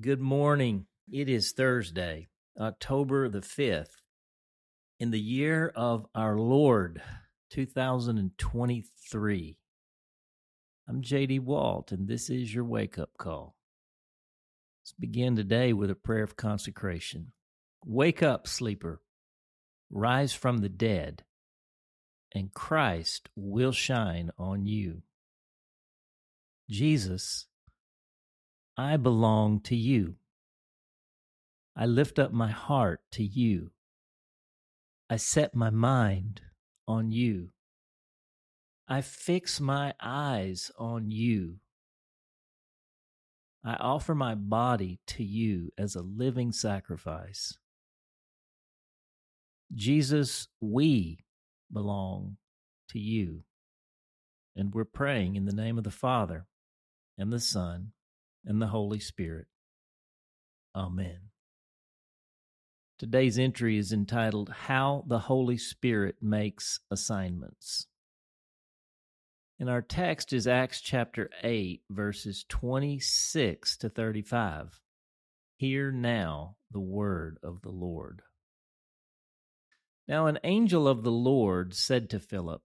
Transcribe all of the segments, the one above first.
Good morning. It is Thursday, October the 5th, in the year of our Lord, 2023. I'm JD Walt, and this is your wake up call. Let's begin today with a prayer of consecration. Wake up, sleeper. Rise from the dead, and Christ will shine on you. Jesus I belong to you. I lift up my heart to you. I set my mind on you. I fix my eyes on you. I offer my body to you as a living sacrifice. Jesus, we belong to you. And we're praying in the name of the Father and the Son and the Holy Spirit. Amen. Today's entry is entitled How the Holy Spirit Makes Assignments. And our text is Acts chapter 8, verses 26 to 35. Hear now the word of the Lord. Now an angel of the Lord said to Philip,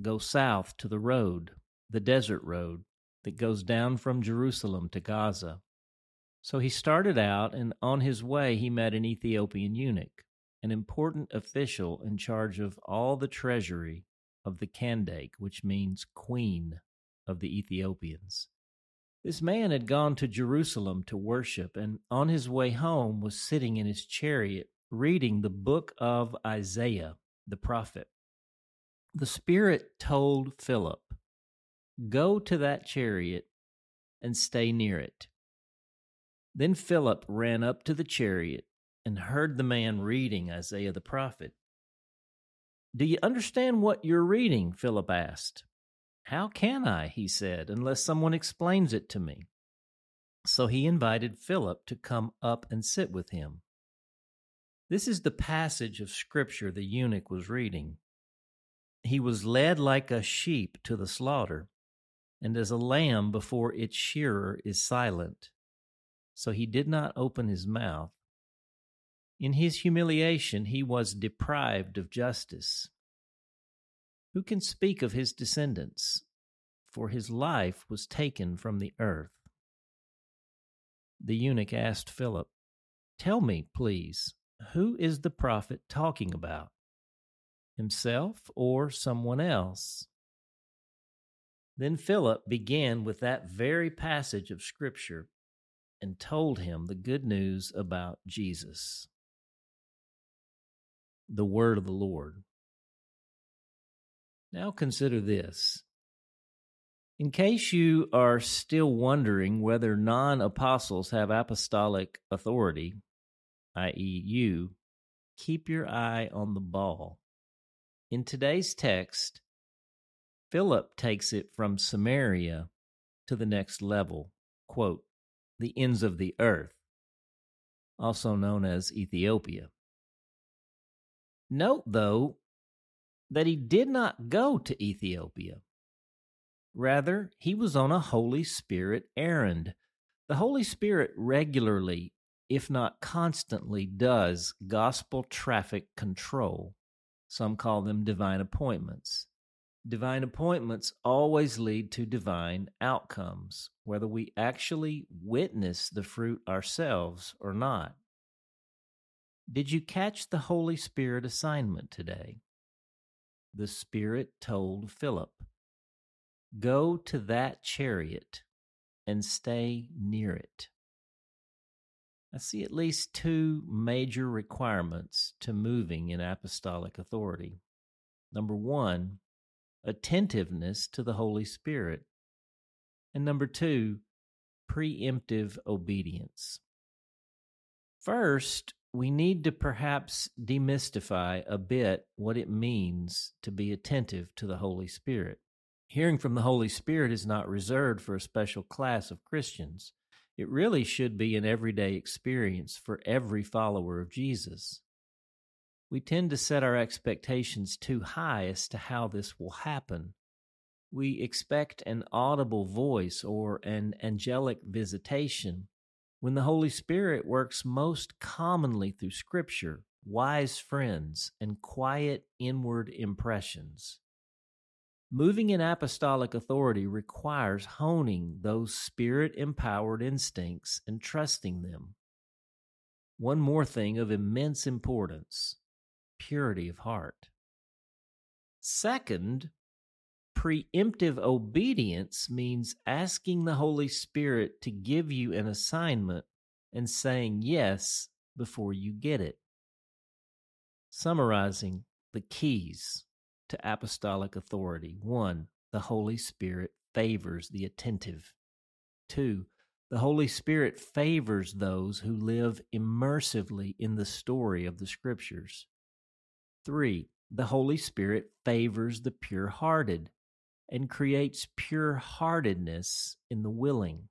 Go south to the road, the desert road that goes down from Jerusalem to Gaza. So he started out, and on his way he met an Ethiopian eunuch, an important official in charge of all the treasury of the Kandake, which means queen of the Ethiopians. This man had gone to Jerusalem to worship, and on his way home was sitting in his chariot reading the book of Isaiah the prophet. The Spirit told Philip, Go to that chariot and stay near it. Then Philip ran up to the chariot and heard the man reading Isaiah the prophet. Do you understand what you're reading? Philip asked. How can I, he said, unless someone explains it to me? So he invited Philip to come up and sit with him. This is the passage of Scripture the eunuch was reading. He was led like a sheep to the slaughter and as a lamb before its shearer is silent. So he did not open his mouth. In his humiliation, he was deprived of justice. Who can speak of his descendants? For his life was taken from the earth. The eunuch asked Philip, Tell me, please, who is the prophet talking about? Himself or someone else? Then Philip began with that very passage of Scripture and told him the good news about Jesus. The word of the Lord. Now consider this. In case you are still wondering whether non apostles have apostolic authority, i.e., you, keep your eye on the ball. In today's text, Philip takes it from Samaria to the next level, quote, the ends of the earth, also known as Ethiopia. Note, though, that he did not go to Ethiopia. Rather, he was on a Holy Spirit errand. The Holy Spirit regularly, if not constantly, does gospel traffic control. Some call them divine appointments. Divine appointments always lead to divine outcomes, whether we actually witness the fruit ourselves or not. Did you catch the Holy Spirit assignment today? The Spirit told Philip, Go to that chariot and stay near it. I see at least two major requirements to moving in apostolic authority. Number one, attentiveness to the Holy Spirit. And number two, preemptive obedience. First, we need to perhaps demystify a bit what it means to be attentive to the Holy Spirit. Hearing from the Holy Spirit is not reserved for a special class of Christians. It really should be an everyday experience for every follower of Jesus we tend to set our expectations too high as to how this will happen. We expect an audible voice or an angelic visitation, when the Holy Spirit works most commonly through Scripture, wise friends, and quiet inward impressions. Moving in apostolic authority requires honing those spirit empowered instincts and trusting them. One more thing of immense importance purity of heart. Second, preemptive obedience means asking the Holy Spirit to give you an assignment and saying yes before you get it. Summarizing the keys to apostolic authority one, the Holy Spirit favors the attentive. Two, the Holy Spirit favors those who live immersively in the story of the Scriptures. Three, the Holy Spirit favors the pure hearted and creates pure heartedness in the willing.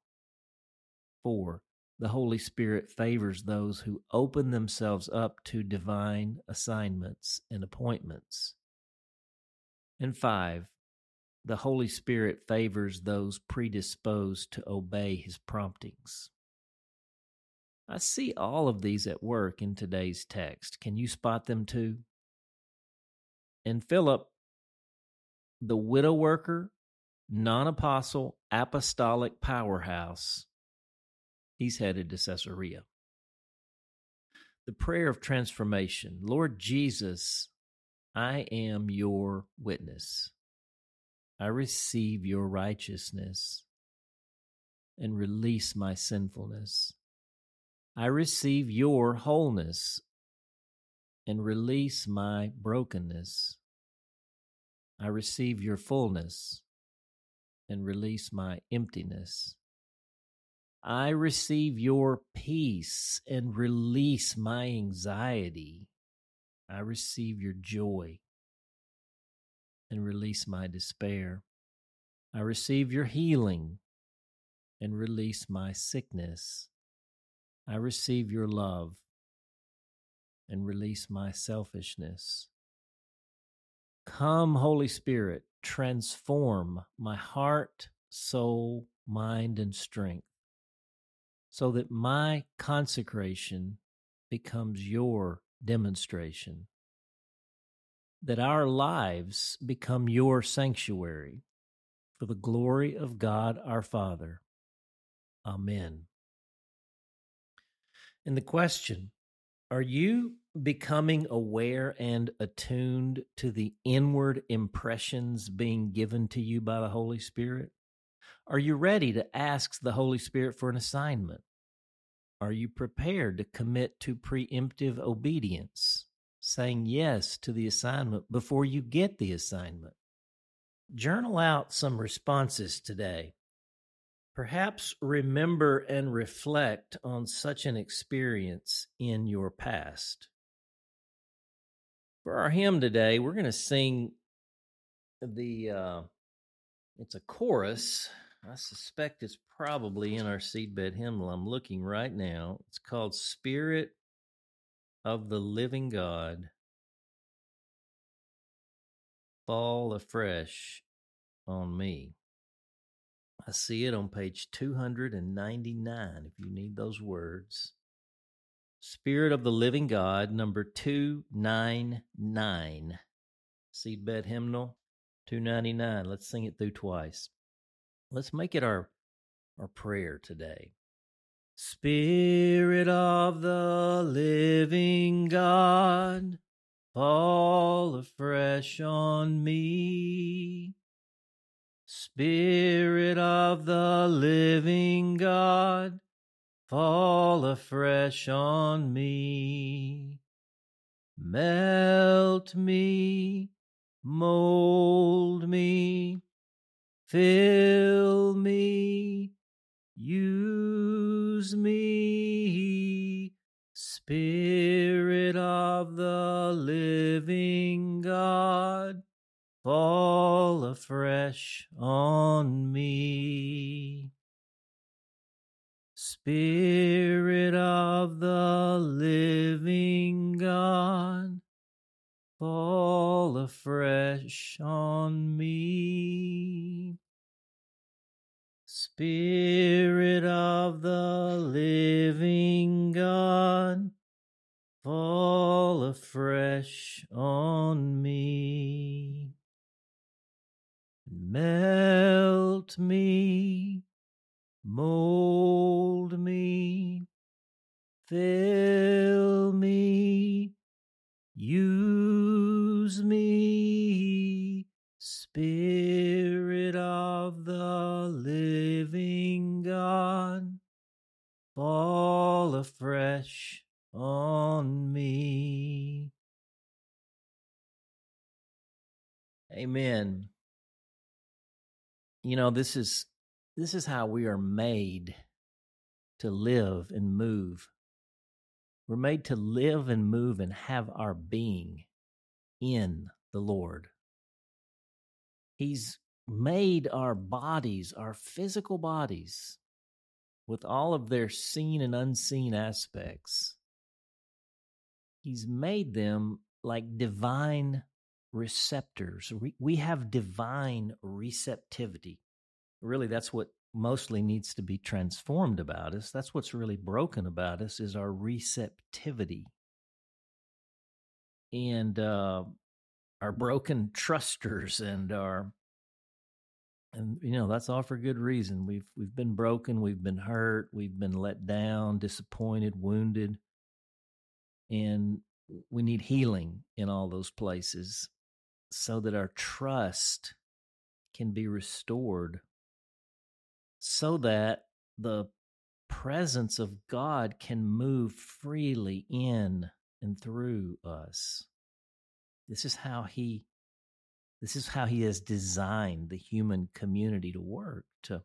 Four, the Holy Spirit favors those who open themselves up to divine assignments and appointments. And five, the Holy Spirit favors those predisposed to obey his promptings. I see all of these at work in today's text. Can you spot them too? In Philip, the widow worker, non apostle, apostolic powerhouse, he's headed to Caesarea. The prayer of transformation Lord Jesus, I am your witness. I receive your righteousness and release my sinfulness. I receive your wholeness and release my brokenness. I receive your fullness and release my emptiness. I receive your peace and release my anxiety. I receive your joy and release my despair. I receive your healing and release my sickness. I receive your love and release my selfishness. Come, Holy Spirit, transform my heart, soul, mind, and strength so that my consecration becomes your demonstration, that our lives become your sanctuary for the glory of God our Father. Amen. And the question are you becoming aware and attuned to the inward impressions being given to you by the Holy Spirit? Are you ready to ask the Holy Spirit for an assignment? Are you prepared to commit to preemptive obedience, saying yes to the assignment before you get the assignment? Journal out some responses today Perhaps remember and reflect on such an experience in your past. For our hymn today, we're going to sing the, uh, it's a chorus. I suspect it's probably in our seedbed hymnal. I'm looking right now. It's called Spirit of the Living God. Fall afresh on me. I see it on page 299 if you need those words. Spirit of the Living God, number 299. Seedbed hymnal 299. Let's sing it through twice. Let's make it our, our prayer today. Spirit of the living God, fall afresh on me. Spirit of the living God, fall afresh on me. Melt me, mold me, fill me, use me. Spirit of the living afresh on me. Spirit of the living God, fall afresh on me. Spirit of the living God, fall afresh on me. Melt me, mold me, fill me, use me, Spirit of the living God, fall afresh on me. Amen. You know, this is this is how we are made to live and move. We're made to live and move and have our being in the Lord. He's made our bodies, our physical bodies, with all of their seen and unseen aspects. He's made them like divine receptors. We, have divine receptivity. Really, that's what mostly needs to be transformed about us. That's what's really broken about us is our receptivity. And uh, our broken trusters and our and you know that's all for good reason we've we've been broken we've been hurt we've been let down disappointed wounded and we need healing in all those places so that our trust can be restored so that the presence of God can move freely in and through us. This is how he this is how he has designed the human community to work to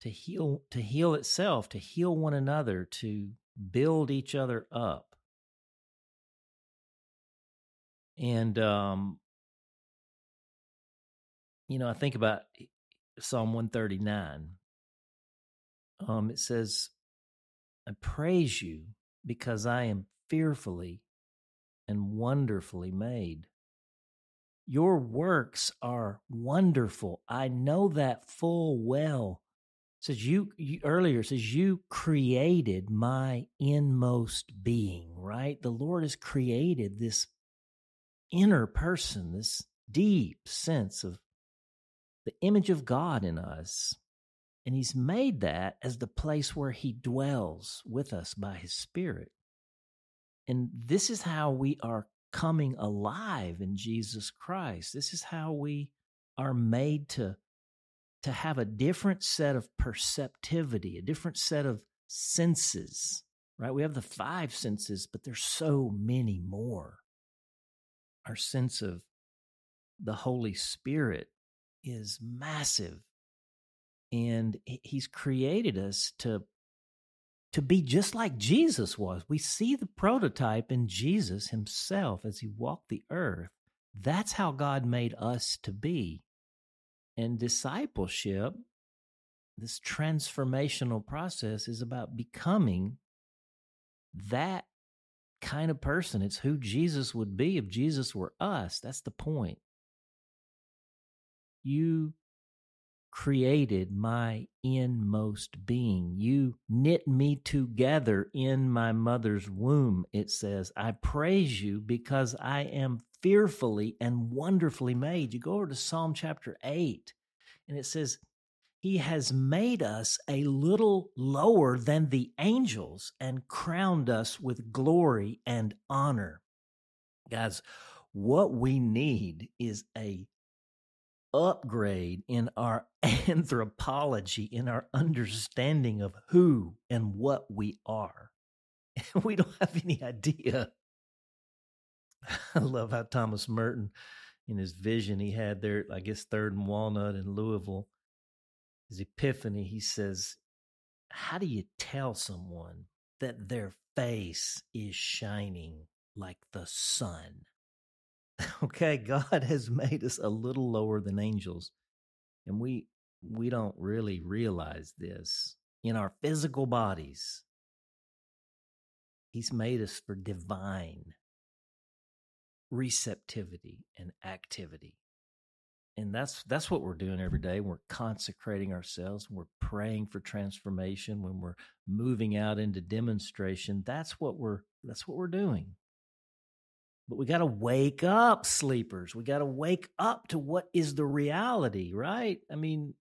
to heal to heal itself, to heal one another, to build each other up. And um, you know, I think about Psalm 139. Um, it says, I praise you because I am fearfully and wonderfully made. Your works are wonderful. I know that full well. It says you, you earlier says you created my inmost being, right? The Lord has created this inner person, this deep sense of the image of God in us. And He's made that as the place where He dwells with us by His Spirit. And this is how we are coming alive in Jesus Christ. This is how we are made to, to have a different set of perceptivity, a different set of senses, right? We have the five senses, but there's so many more our sense of the Holy Spirit is massive. And he's created us to to be just like Jesus was. We see the prototype in Jesus himself as he walked the earth. That's how God made us to be. And discipleship, this transformational process, is about becoming that kind of person. It's who Jesus would be if Jesus were us. That's the point. You created my inmost being. You knit me together in my mother's womb, it says. I praise you because I am fearfully and wonderfully made. You go over to Psalm chapter 8, and it says, he has made us a little lower than the angels and crowned us with glory and honor. Guys, what we need is a upgrade in our anthropology, in our understanding of who and what we are. we don't have any idea. I love how Thomas Merton, in his vision he had there, I guess, Third and Walnut in Louisville, his epiphany, he says, How do you tell someone that their face is shining like the sun? okay, God has made us a little lower than angels, and we we don't really realize this in our physical bodies. He's made us for divine receptivity and activity. And that's that's what we're doing every day. We're consecrating ourselves. We're praying for transformation. When we're moving out into demonstration, that's what we're that's what we're doing. But we got to wake up, sleepers. We got to wake up to what is the reality, right? I mean,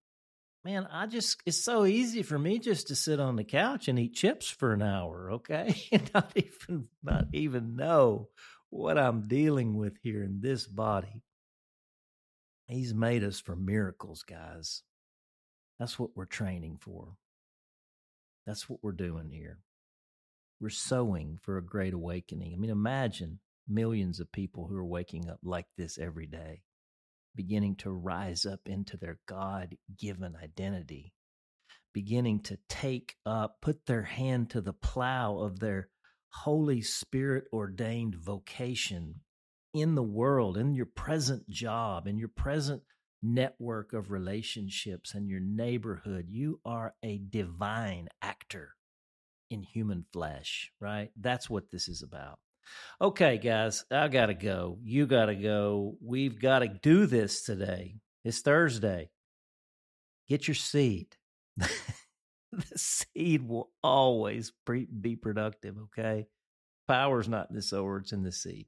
man, I just, it's so easy for me just to sit on the couch and eat chips for an hour, okay? and not even, not even know what I'm dealing with here in this body. He's made us for miracles, guys. That's what we're training for. That's what we're doing here. We're sowing for a great awakening. I mean, imagine millions of people who are waking up like this every day, beginning to rise up into their God given identity, beginning to take up, put their hand to the plow of their Holy Spirit ordained vocation in the world, in your present job, in your present network of relationships and your neighborhood. You are a divine actor in human flesh, right? That's what this is about. Okay, guys, I got to go. You got to go. We've got to do this today. It's Thursday. Get your seed. the seed will always be productive, okay? Power's not in the sower, it's in the seed.